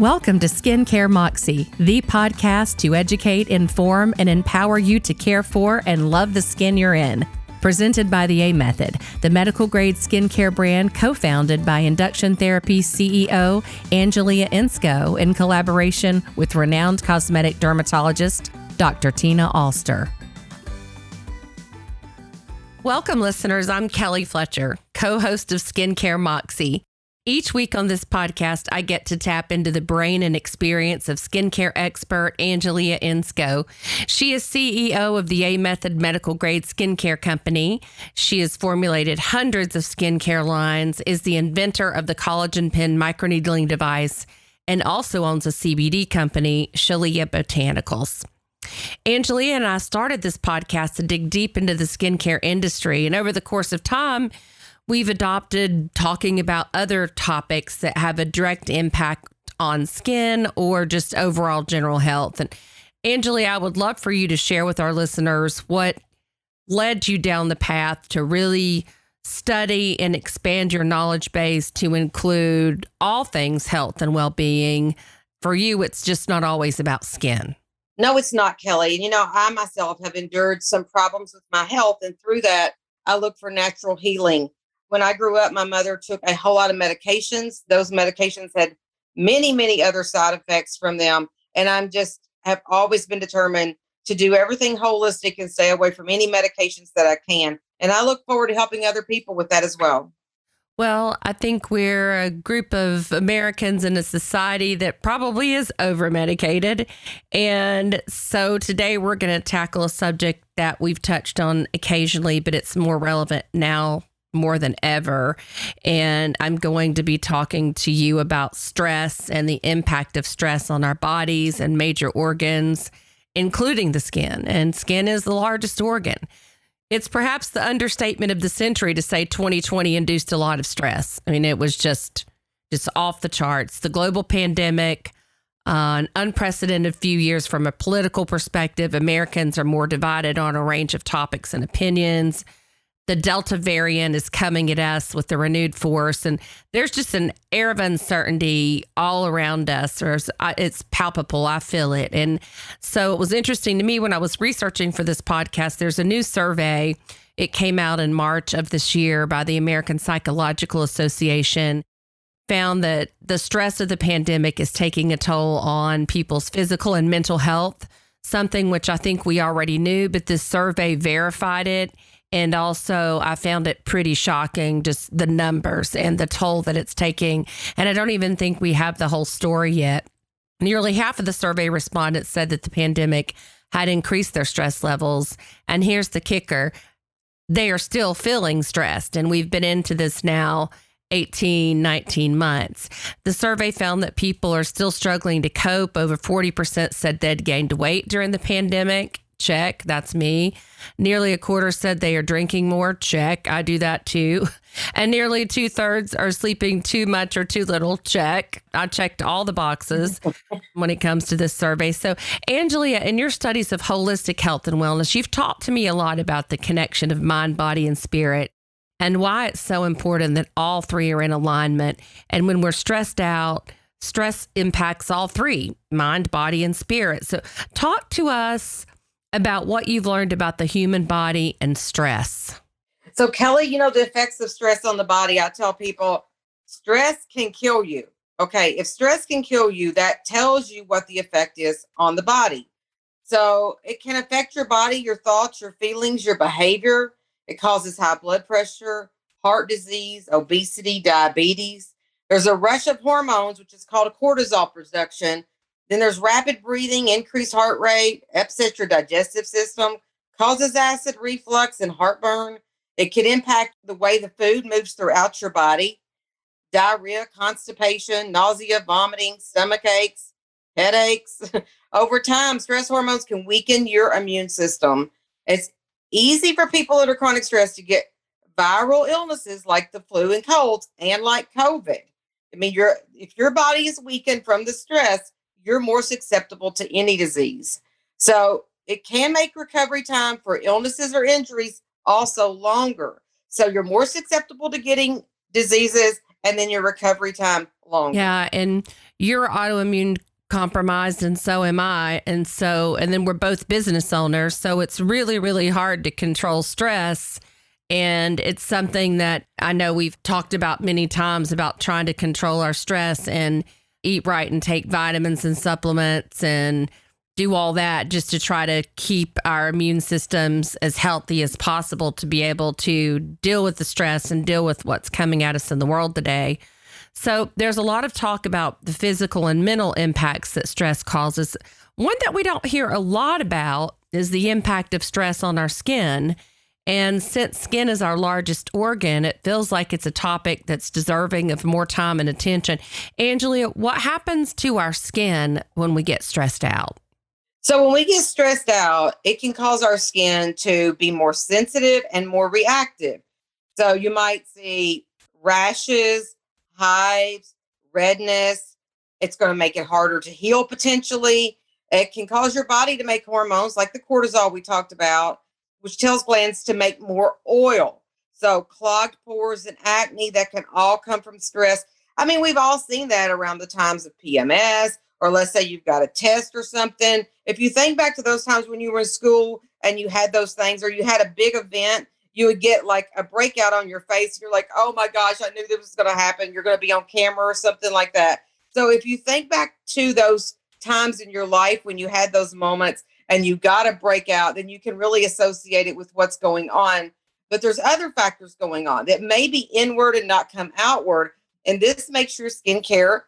Welcome to Skincare Moxie, the podcast to educate, inform, and empower you to care for and love the skin you're in. Presented by the A Method, the medical grade skincare brand co founded by Induction Therapy CEO Angelia Insco in collaboration with renowned cosmetic dermatologist Dr. Tina Alster. Welcome, listeners. I'm Kelly Fletcher, co host of Skincare Moxie. Each week on this podcast, I get to tap into the brain and experience of skincare expert Angelia Insco. She is CEO of the A Method Medical Grade Skincare Company. She has formulated hundreds of skincare lines, is the inventor of the collagen pen microneedling device, and also owns a CBD company, Shaleia Botanicals. Angelia and I started this podcast to dig deep into the skincare industry. And over the course of time, we've adopted talking about other topics that have a direct impact on skin or just overall general health. And Angelia, I would love for you to share with our listeners what led you down the path to really study and expand your knowledge base to include all things health and well being. For you, it's just not always about skin. No, it's not, Kelly. And you know, I myself have endured some problems with my health. And through that, I look for natural healing when I grew up, my mother took a whole lot of medications. Those medications had many, many other side effects from them. And I'm just have always been determined to do everything holistic and stay away from any medications that I can. And I look forward to helping other people with that as well. Well, I think we're a group of Americans in a society that probably is over medicated. And so today we're going to tackle a subject that we've touched on occasionally, but it's more relevant now more than ever. And I'm going to be talking to you about stress and the impact of stress on our bodies and major organs, including the skin. And skin is the largest organ. It's perhaps the understatement of the century to say 2020 induced a lot of stress. I mean, it was just just off the charts. The global pandemic, uh, an unprecedented few years from a political perspective. Americans are more divided on a range of topics and opinions the Delta variant is coming at us with the renewed force. And there's just an air of uncertainty all around us, or it's palpable. I feel it. And so it was interesting to me when I was researching for this podcast. There's a new survey. It came out in March of this year by the American Psychological Association. Found that the stress of the pandemic is taking a toll on people's physical and mental health, something which I think we already knew, but this survey verified it and also, I found it pretty shocking just the numbers and the toll that it's taking. And I don't even think we have the whole story yet. Nearly half of the survey respondents said that the pandemic had increased their stress levels. And here's the kicker they are still feeling stressed. And we've been into this now 18, 19 months. The survey found that people are still struggling to cope. Over 40% said they'd gained weight during the pandemic. Check. That's me. Nearly a quarter said they are drinking more. Check. I do that too. And nearly two thirds are sleeping too much or too little. Check. I checked all the boxes when it comes to this survey. So, Angelia, in your studies of holistic health and wellness, you've talked to me a lot about the connection of mind, body, and spirit and why it's so important that all three are in alignment. And when we're stressed out, stress impacts all three mind, body, and spirit. So, talk to us about what you've learned about the human body and stress. So, Kelly, you know, the effects of stress on the body, I tell people stress can kill you. Okay. If stress can kill you, that tells you what the effect is on the body. So, it can affect your body, your thoughts, your feelings, your behavior. It causes high blood pressure, heart disease, obesity, diabetes. There's a rush of hormones, which is called a cortisol production, then there's rapid breathing, increased heart rate, upsets your digestive system, causes acid reflux and heartburn. It can impact the way the food moves throughout your body. Diarrhea, constipation, nausea, vomiting, stomach aches, headaches. Over time, stress hormones can weaken your immune system. It's easy for people that are chronic stress to get viral illnesses like the flu and colds and like COVID. I mean, your if your body is weakened from the stress, you're more susceptible to any disease. So it can make recovery time for illnesses or injuries also longer. So you're more susceptible to getting diseases and then your recovery time longer. Yeah. And you're autoimmune compromised and so am I. And so, and then we're both business owners. So it's really, really hard to control stress. And it's something that I know we've talked about many times about trying to control our stress and eat right and take vitamins and supplements and do all that just to try to keep our immune systems as healthy as possible to be able to deal with the stress and deal with what's coming at us in the world today. So, there's a lot of talk about the physical and mental impacts that stress causes. One that we don't hear a lot about is the impact of stress on our skin. And since skin is our largest organ, it feels like it's a topic that's deserving of more time and attention. Angelia, what happens to our skin when we get stressed out? So, when we get stressed out, it can cause our skin to be more sensitive and more reactive. So, you might see rashes, hives, redness. It's going to make it harder to heal potentially. It can cause your body to make hormones like the cortisol we talked about, which tells glands to make more oil. So, clogged pores and acne that can all come from stress. I mean, we've all seen that around the times of PMS, or let's say you've got a test or something. If you think back to those times when you were in school and you had those things, or you had a big event you would get like a breakout on your face. You're like, oh my gosh, I knew this was going to happen. You're going to be on camera or something like that. So if you think back to those times in your life when you had those moments and you got a breakout, then you can really associate it with what's going on. But there's other factors going on that may be inward and not come outward. And this makes your skincare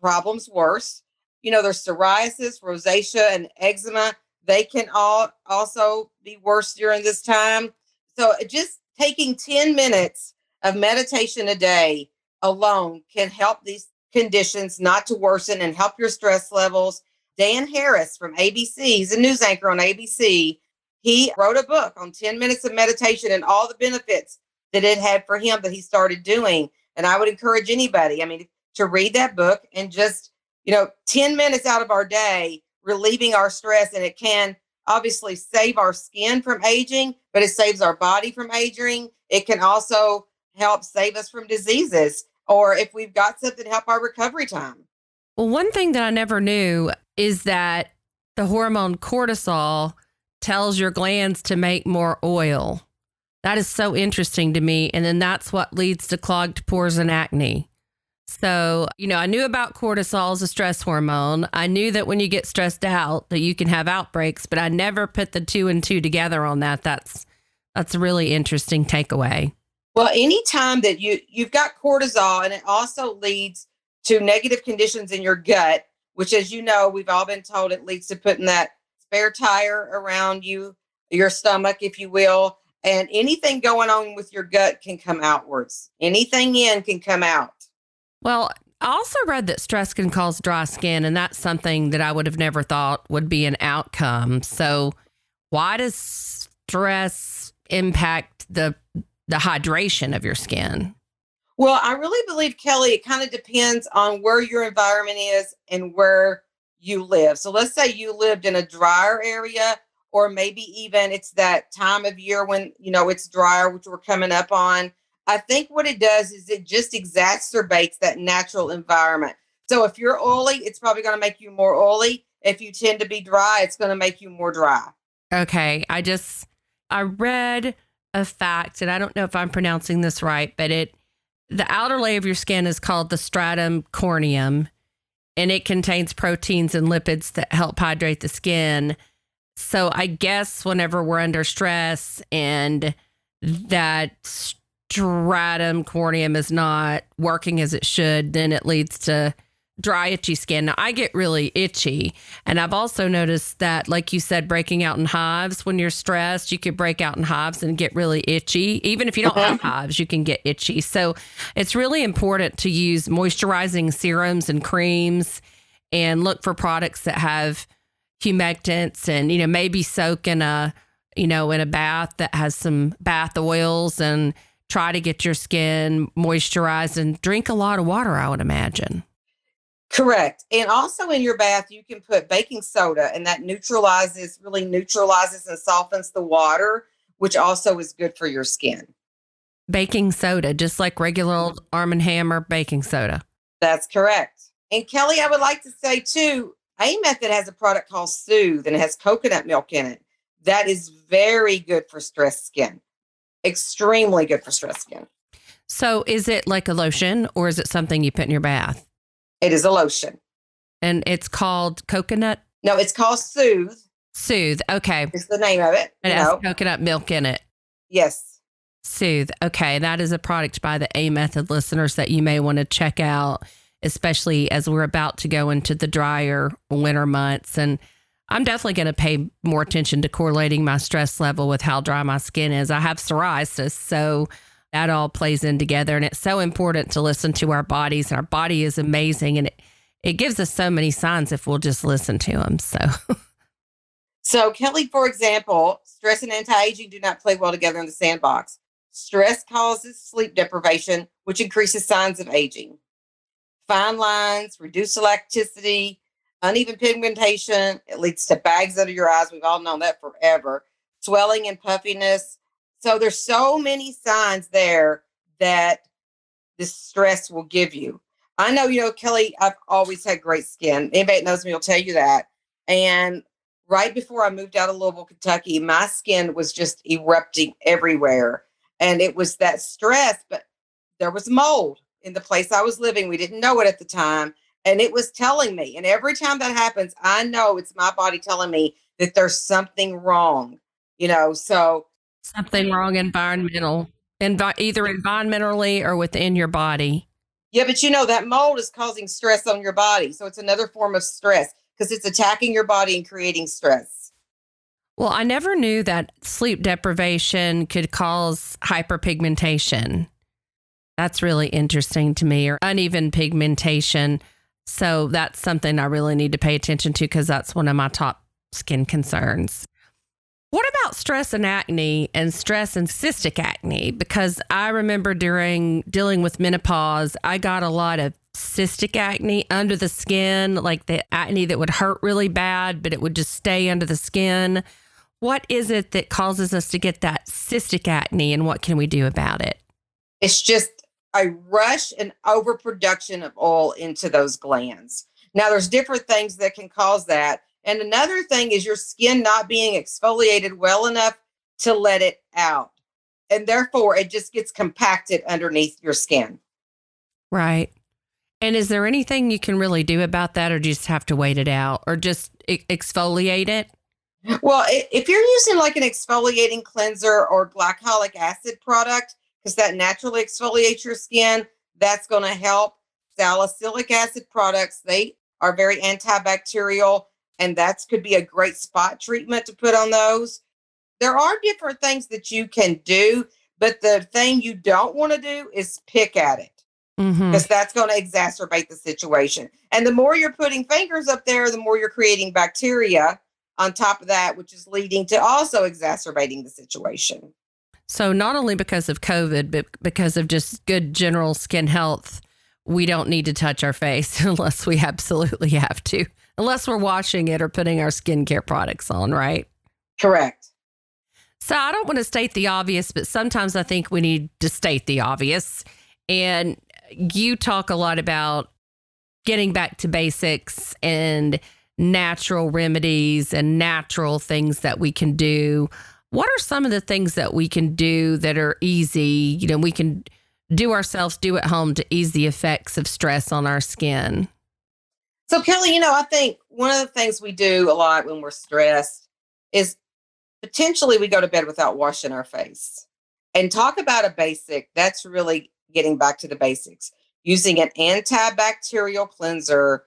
problems worse. You know, there's psoriasis, rosacea, and eczema. They can all also be worse during this time. So uh, just taking 10 minutes of meditation a day alone can help these conditions not to worsen and help your stress levels. Dan Harris from ABC, he's a news anchor on ABC. He wrote a book on 10 minutes of meditation and all the benefits that it had for him that he started doing. And I would encourage anybody, I mean, to read that book and just, you know, 10 minutes out of our day relieving our stress. And it can obviously save our skin from aging, but it saves our body from aging. It can also help save us from diseases or if we've got something help our recovery time. Well, one thing that I never knew is that the hormone cortisol tells your glands to make more oil. That is so interesting to me. And then that's what leads to clogged pores and acne. So, you know, I knew about cortisol as a stress hormone. I knew that when you get stressed out that you can have outbreaks, but I never put the two and two together on that. That's that's a really interesting takeaway. Well, anytime that you you've got cortisol and it also leads to negative conditions in your gut, which as you know, we've all been told it leads to putting that spare tire around you, your stomach, if you will. And anything going on with your gut can come outwards. Anything in can come out. Well, I also read that stress can cause dry skin, and that's something that I would have never thought would be an outcome. So, why does stress impact the the hydration of your skin? Well, I really believe Kelly, it kind of depends on where your environment is and where you live. So, let's say you lived in a drier area, or maybe even it's that time of year when you know it's drier, which we're coming up on I think what it does is it just exacerbates that natural environment. So if you're oily, it's probably going to make you more oily. If you tend to be dry, it's going to make you more dry. Okay. I just, I read a fact, and I don't know if I'm pronouncing this right, but it, the outer layer of your skin is called the stratum corneum, and it contains proteins and lipids that help hydrate the skin. So I guess whenever we're under stress and that stratum corneum is not working as it should, then it leads to dry, itchy skin. Now, I get really itchy. And I've also noticed that, like you said, breaking out in hives when you're stressed, you could break out in hives and get really itchy. Even if you don't have uh-huh. hives, you can get itchy. So it's really important to use moisturizing serums and creams and look for products that have humectants and, you know, maybe soak in a, you know, in a bath that has some bath oils and try to get your skin moisturized and drink a lot of water, I would imagine. Correct. And also in your bath, you can put baking soda, and that neutralizes, really neutralizes and softens the water, which also is good for your skin. Baking soda, just like regular old Arm & Hammer baking soda. That's correct. And Kelly, I would like to say too, A Method has a product called Soothe and it has coconut milk in it. That is very good for stressed skin. Extremely good for stressed skin. So, is it like a lotion or is it something you put in your bath? It is a lotion. And it's called coconut No, it's called Soothe. Soothe. Okay. Is the name of it. It has know. coconut milk in it. Yes. Soothe. Okay. That is a product by the A Method listeners that you may want to check out, especially as we're about to go into the drier winter months. And I'm definitely going to pay more attention to correlating my stress level with how dry my skin is. I have psoriasis. So that all plays in together. And it's so important to listen to our bodies. And our body is amazing. And it, it gives us so many signs if we'll just listen to them. So, So, Kelly, for example, stress and anti aging do not play well together in the sandbox. Stress causes sleep deprivation, which increases signs of aging. Fine lines, reduced elasticity, uneven pigmentation. It leads to bags under your eyes. We've all known that forever. Swelling and puffiness. So, there's so many signs there that this stress will give you. I know, you know, Kelly, I've always had great skin. Anybody that knows me will tell you that. And right before I moved out of Louisville, Kentucky, my skin was just erupting everywhere. And it was that stress, but there was mold in the place I was living. We didn't know it at the time. And it was telling me. And every time that happens, I know it's my body telling me that there's something wrong, you know. So, something wrong environmental, envi- either environmentally or within your body. yeah, but you know, that mold is causing stress on your body. So, it's another form of stress because it's attacking your body and creating stress. Well, I never knew that sleep deprivation could cause hyperpigmentation. That's really interesting to me, or uneven pigmentation. So that's something I really need to pay attention to because that's one of my top skin concerns. What about stress and acne and stress and cystic acne? Because I remember during dealing with menopause, I got a lot of cystic acne under the skin, like the acne that would hurt really bad, but it would just stay under the skin. What is it that causes us to get that cystic acne and what can we do about it? It's just a rush and overproduction of oil into those glands. Now, there's different things that can cause that. And another thing is your skin not being exfoliated well enough to let it out. And therefore, it just gets compacted underneath your skin. Right. And is there anything you can really do about that or just have to wait it out or just exfoliate it? Well, if you're using like an exfoliating cleanser or glycolic acid product, because that naturally exfoliates your skin, that's going to help. Salicylic acid products, they are very antibacterial, and that could be a great spot treatment to put on those. There are different things that you can do, but the thing you don't want to do is pick at it Mm-hmm. because that's going to exacerbate the situation. And the more you're putting fingers up there, the more you're creating bacteria on top of that, which is leading to also exacerbating the situation. So, not only because of COVID, but because of just good general skin health, we don't need to touch our face unless we absolutely have to, unless we're washing it or putting our skincare products on, right? Correct. So, I don't want to state the obvious, but sometimes I think we need to state the obvious. And you talk a lot about getting back to basics and natural remedies and natural things that we can do. What are some of the things that we can do that are easy? You know, we can do ourselves, do at home to ease the effects of stress on our skin. So, Kelly, you know, I think one of the things we do a lot when we're stressed is potentially we go to bed without washing our face. And talk about a basic, that's really getting back to the basics. Using an antibacterial cleanser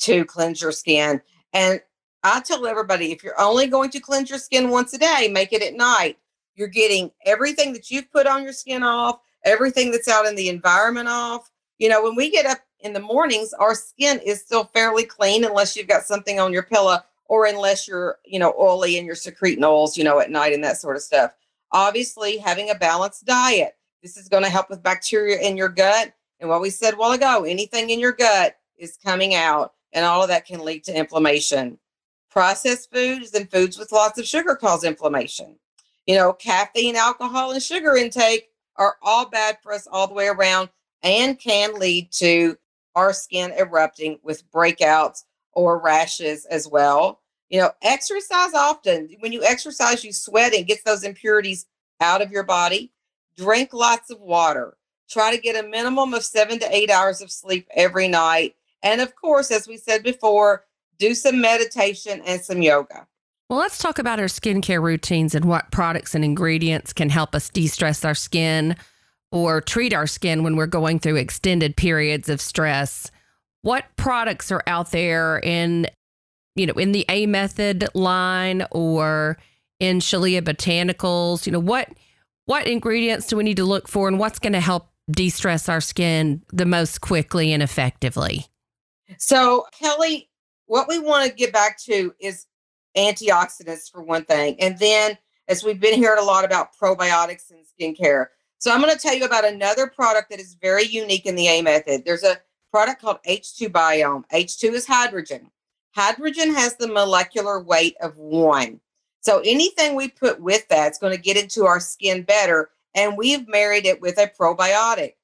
to cleanse your skin. And I tell everybody if you're only going to cleanse your skin once a day, make it at night. You're getting everything that you've put on your skin off, everything that's out in the environment off. You know, when we get up in the mornings, our skin is still fairly clean unless you've got something on your pillow or unless you're, you know, oily and you're secreting oils, you know, at night and that sort of stuff. Obviously, having a balanced diet. This is going to help with bacteria in your gut. And what we said a while ago, anything in your gut is coming out, and all of that can lead to inflammation. Processed foods and foods with lots of sugar cause inflammation. You know, caffeine, alcohol, and sugar intake are all bad for us all the way around and can lead to our skin erupting with breakouts or rashes as well. You know, exercise often. When you exercise, you sweat and gets those impurities out of your body. Drink lots of water. Try to get a minimum of seven to eight hours of sleep every night. And of course, as we said before, do some meditation and some yoga. Well, let's talk about our skincare routines and what products and ingredients can help us de stress our skin or treat our skin when we're going through extended periods of stress. What products are out there in, you know, in the A Method line or in Shaleia Botanicals? You know, what what ingredients do we need to look for and what's going to help de stress our skin the most quickly and effectively? So, Kelly, what we want to get back to is antioxidants for one thing. And then, as we've been hearing a lot about probiotics and skincare. So, I'm going to tell you about another product that is very unique in the A method. There's a product called H2 Biome. H2 is hydrogen. Hydrogen has the molecular weight of one. So anything we put with that is going to get into our skin better. And we've married it with a probiotic.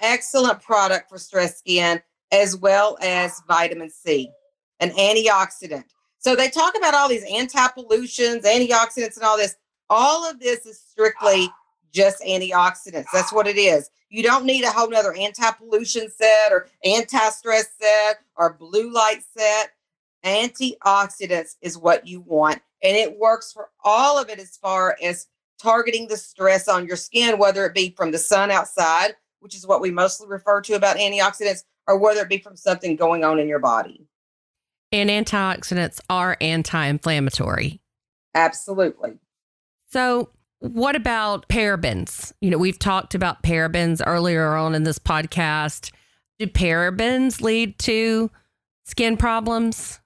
Excellent product for stress skin, as well as vitamin C, an antioxidant. So they talk about all these anti-pollutions, antioxidants, and all this. All of this is strictly just antioxidants. That's what it is. You don't need a whole nother anti-pollution set or anti-stress set or blue light set. Antioxidants is what you want and it works for all of it as far as targeting the stress on your skin, whether it be from the sun outside, which is what we mostly refer to about antioxidants, or whether it be from something going on in your body. And antioxidants are anti inflammatory. Absolutely. So, what about parabens? You know, we've talked about parabens earlier on in this podcast. Do parabens lead to skin problems?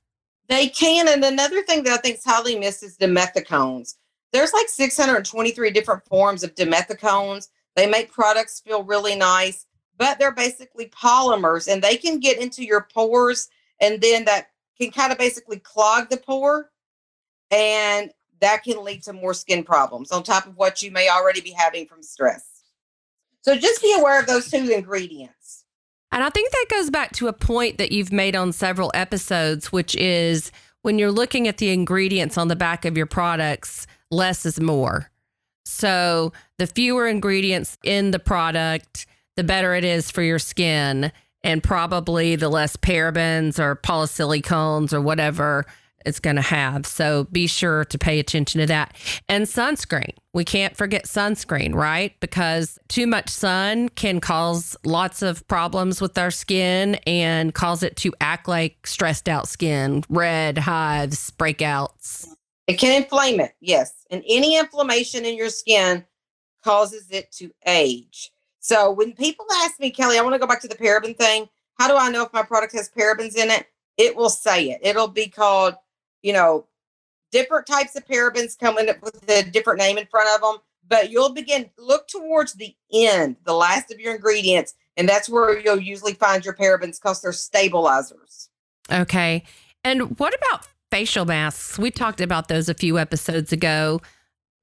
They can. And another thing that I think is highly missed is dimethicones. There's like 623 different forms of dimethicones. They make products feel really nice, but they're basically polymers and they can get into your pores and then that can kind of basically clog the pore and that can lead to more skin problems on top of what you may already be having from stress. So just be aware of those two ingredients. And I think that goes back to a point that you've made on several episodes, which is when you're looking at the ingredients on the back of your products, less is more. So the fewer ingredients in the product, the better it is for your skin, and probably the less parabens or polysilicones or whatever it's going to have. So be sure to pay attention to that. And sunscreen. We can't forget sunscreen, right? Because too much sun can cause lots of problems with our skin and cause it to act like stressed out skin, red, hives, breakouts. It can inflame it, yes. And any inflammation in your skin causes it to age. So when people ask me, Kelly, I want to go back to the paraben thing. How do I know if my product has parabens in it? It will say it. It'll be called you know, different types of parabens coming up with a different name in front of them. But you'll begin look towards the end, the last of your ingredients, and that's where you'll usually find your parabens because they're stabilizers. Okay. And what about facial masks? We talked about those a few episodes ago.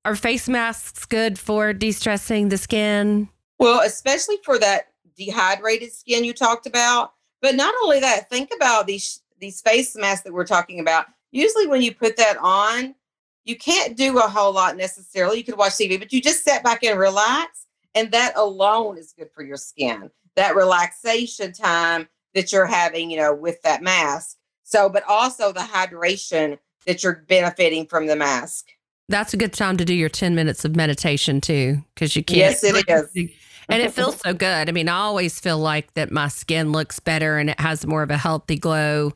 Are face masks good for de-stressing the skin? Well, especially for that dehydrated skin you talked about. But not only that, think about these these face masks that we're talking about usually when you put that on, you can't do a whole lot necessarily. You could watch TV, but you just sit back and relax. And that alone is good for your skin. That relaxation time that you're having, you know, with that mask. So, but also the hydration that you're benefiting from the mask. That's a good time to do your 10 minutes of meditation too, because you can't. Yes, it is. And it feels so good. I mean, I always feel like that my skin looks better and it has more of a healthy glow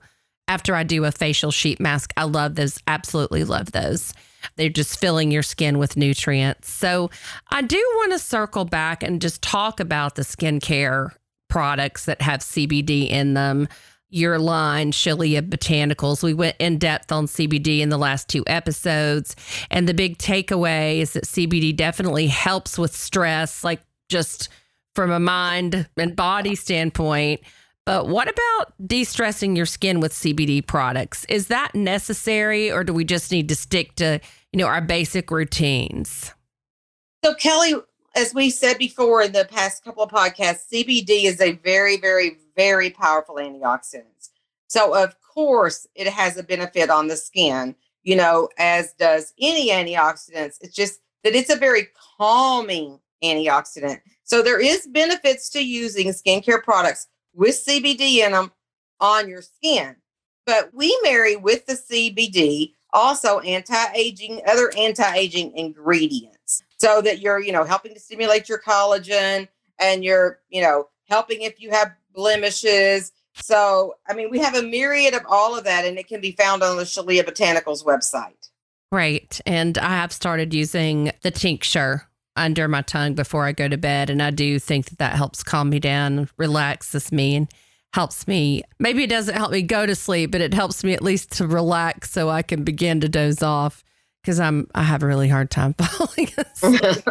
after I do a facial sheet mask. I love those, absolutely love those. They're just filling your skin with nutrients. So, I do want to circle back and just talk about the skincare products that have CBD in them. Your line, Shaleia Botanicals. We went in depth on CBD in the last two episodes. And the big takeaway is that CBD definitely helps with stress, like just from a mind and body standpoint but what about de stressing your skin with CBD products? Is that necessary or do we just need to stick to, you know, our basic routines? So, Kelly, as we said before in the past couple of podcasts, CBD is a very, very very powerful antioxidant. So, of course, it has a benefit on the skin, you know, as does any antioxidants. It's just that it's a very calming antioxidant. So, there is benefits to using skincare products with CBD in them on your skin. But we marry with the CBD also anti-aging, other anti-aging ingredients so that you're, you know, helping to stimulate your collagen and you're, you know, helping if you have blemishes. So, I mean, we have a myriad of all of that and it can be found on the Shaleia Botanicals website. Right. And I have started using the tincture under my tongue before I go to bed. And I do think that that helps calm me down, relaxes me, and helps me. Maybe it doesn't help me go to sleep, but it helps me at least to relax so I can begin to doze off because I'm I have a really hard time falling asleep.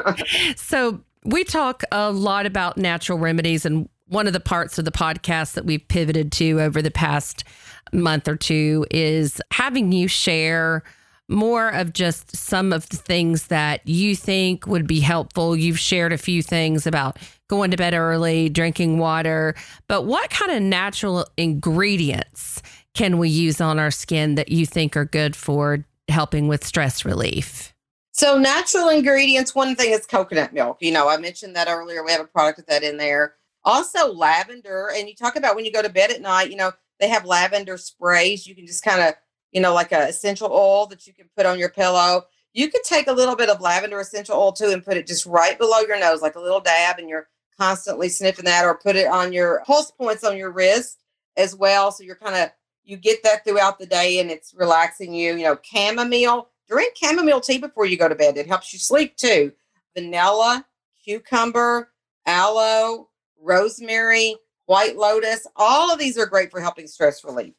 so we talk a lot about natural remedies and one of the parts of the podcast that we've pivoted to over the past month or two is having you share more of just some of the things that you think would be helpful. You've shared a few things about going to bed early, drinking water, but what kind of natural ingredients can we use on our skin that you think are good for helping with stress relief? So, natural ingredients, one thing is coconut milk. You know, I mentioned that earlier. We have a product with that in there. Also, lavender. And you talk about when you go to bed at night, you know, they have lavender sprays. You can just kind of you know, like a essential oil that you can put on your pillow. You could take a little bit of lavender essential oil too and put it just right below your nose, like a little dab, and you're constantly sniffing that, or put it on your pulse points on your wrist as well. So you're kind of you get that throughout the day and it's relaxing you. You know, chamomile. Drink chamomile tea before you go to bed. It helps you sleep too. Vanilla, cucumber, aloe, rosemary, white lotus. All of these are great for helping stress relief.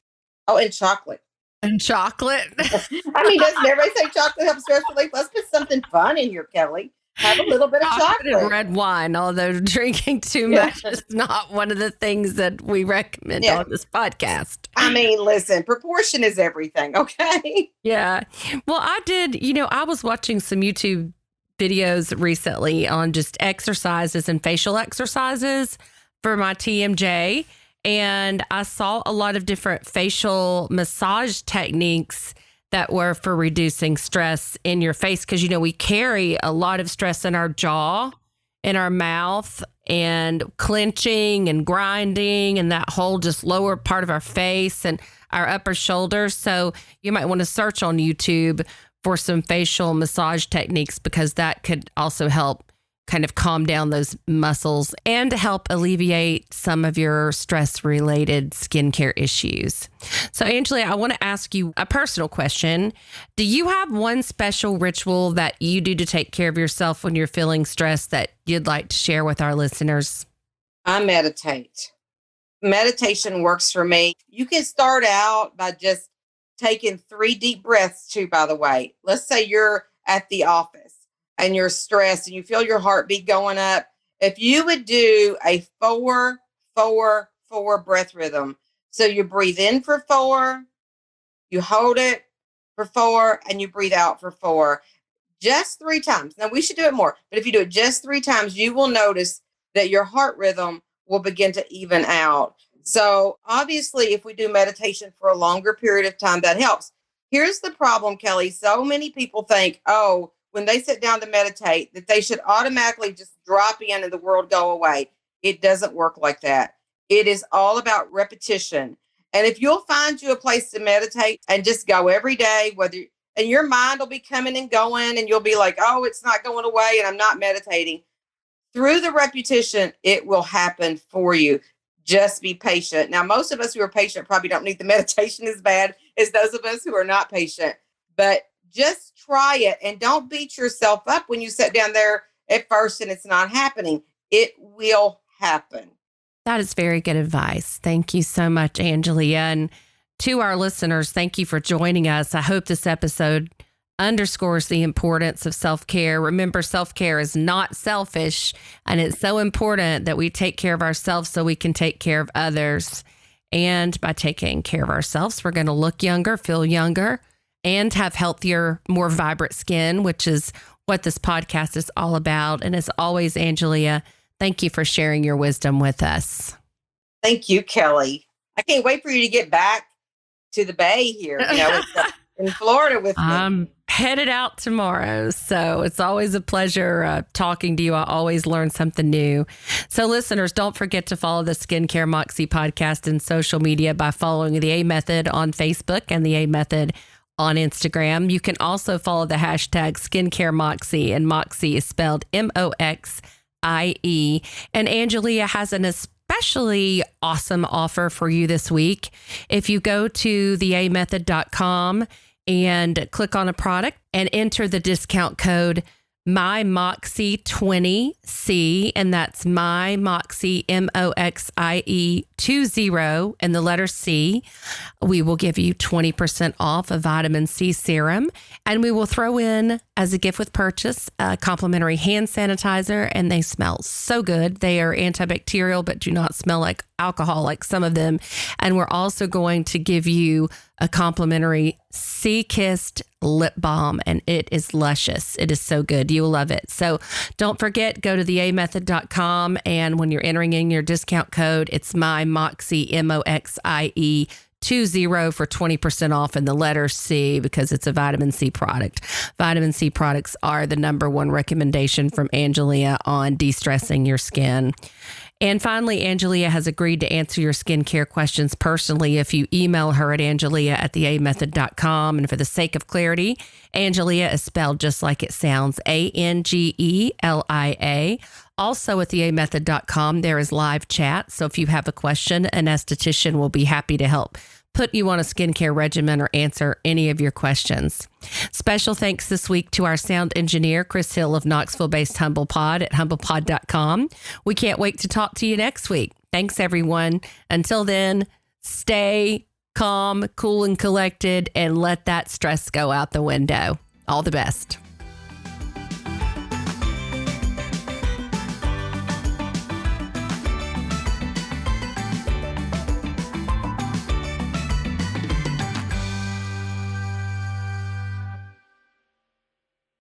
Oh, and chocolate and chocolate. I mean, doesn't everybody say chocolate helps stress relief? Let's put something fun in here, Kelly. Have a little bit of chocolate, chocolate. red wine. Although drinking too much yeah. is not one of the things that we recommend yeah. on this podcast. I mean, listen, proportion is everything. Okay. Yeah. Well, I did. You know, I was watching some YouTube videos recently on just exercises and facial exercises for my TMJ and I saw a lot of different facial massage techniques that were for reducing stress in your face because you know we carry a lot of stress in our jaw in our mouth and clenching and grinding and that whole just lower part of our face and our upper shoulders. So you might want to search on YouTube for some facial massage techniques because that could also help kind of calm down those muscles and help alleviate some of your stress related skincare issues. So, Angela, I want to ask you a personal question. Do you have one special ritual that you do to take care of yourself when you're feeling stressed that you'd like to share with our listeners? I meditate. Meditation works for me. You can start out by just taking three deep breaths, too, by the way. Let's say you're at the office and you're stressed and you feel your heartbeat going up, if you would do a four, four, four breath rhythm. So you breathe in for four, you hold it for four, and you breathe out for four. Just three times. Now we should do it more, but if you do it just three times, you will notice that your heart rhythm will begin to even out. So obviously, if we do meditation for a longer period of time, that helps. Here's the problem, Kelly. So many people think, oh, when they sit down to meditate that they should automatically just drop in and the world go away. It doesn't work like that. It is all about repetition. And if you'll find you a place to meditate and just go every day, whether and your mind will be coming and going, and you'll be like, oh, it's not going away, and I'm not meditating. Through the repetition, it will happen for you. Just be patient. Now, most of us who are patient probably don't need the meditation as bad as those of us who are not patient. But just try it and don't beat yourself up when you sit down there at first and it's not happening. It will happen. That is very good advice. Thank you so much, Angelia. And to our listeners, thank you for joining us. I hope this episode underscores the importance of self care. Remember, self care is not selfish, and it's so important that we take care of ourselves so we can take care of others. And by taking care of ourselves, we're going to look younger, feel younger, and have healthier, more vibrant skin, which is what this podcast is all about. And as always, Angelia, thank you for sharing your wisdom with us. Thank you, Kelly. I can't wait for you to get back to the Bay here. You know, in Florida with me. I'm headed out tomorrow. So it's always a pleasure uh, talking to you. I always learn something new. So, listeners, don't forget to follow the Skincare Moxie podcast in social media by following the A Method on Facebook and the A Method on Instagram. You can also follow the hashtag Skincare Moxie, and Moxie is spelled M O X I E. And Angelia has an especially awesome offer for you this week. If you go to theamethod.com and click on a product and enter the discount code my moxie 20c and that's my moxie m-o-x-i-e 20 and the letter c. We will give you 20% off a vitamin c serum and we will throw in as a gift with purchase a complimentary hand sanitizer and they smell so good. They are antibacterial but do not smell like alcohol like some of them. And we're also going to give you a complimentary sea kissed lip balm and it is luscious. It is so good. You will love it. So don't forget, go to the theamethod.com and when you're entering in your discount code, it's my Moxie, M O X I E. 20 for 20% off in the letter C because it's a vitamin C product. Vitamin C products are the number one recommendation from Angelia on de stressing your skin. And finally, Angelia has agreed to answer your skincare questions personally if you email her at angelia at theamethod.com. And for the sake of clarity, Angelia is spelled just like it sounds A N G E L I A. Also at theamethod.com, there is live chat. So if you have a question, an esthetician will be happy to help put you on a skincare regimen or answer any of your questions. Special thanks this week to our sound engineer, Chris Hill of Knoxville based HumblePod at humblepod.com. We can't wait to talk to you next week. Thanks, everyone. Until then, stay calm, cool, and collected, and let that stress go out the window. All the best.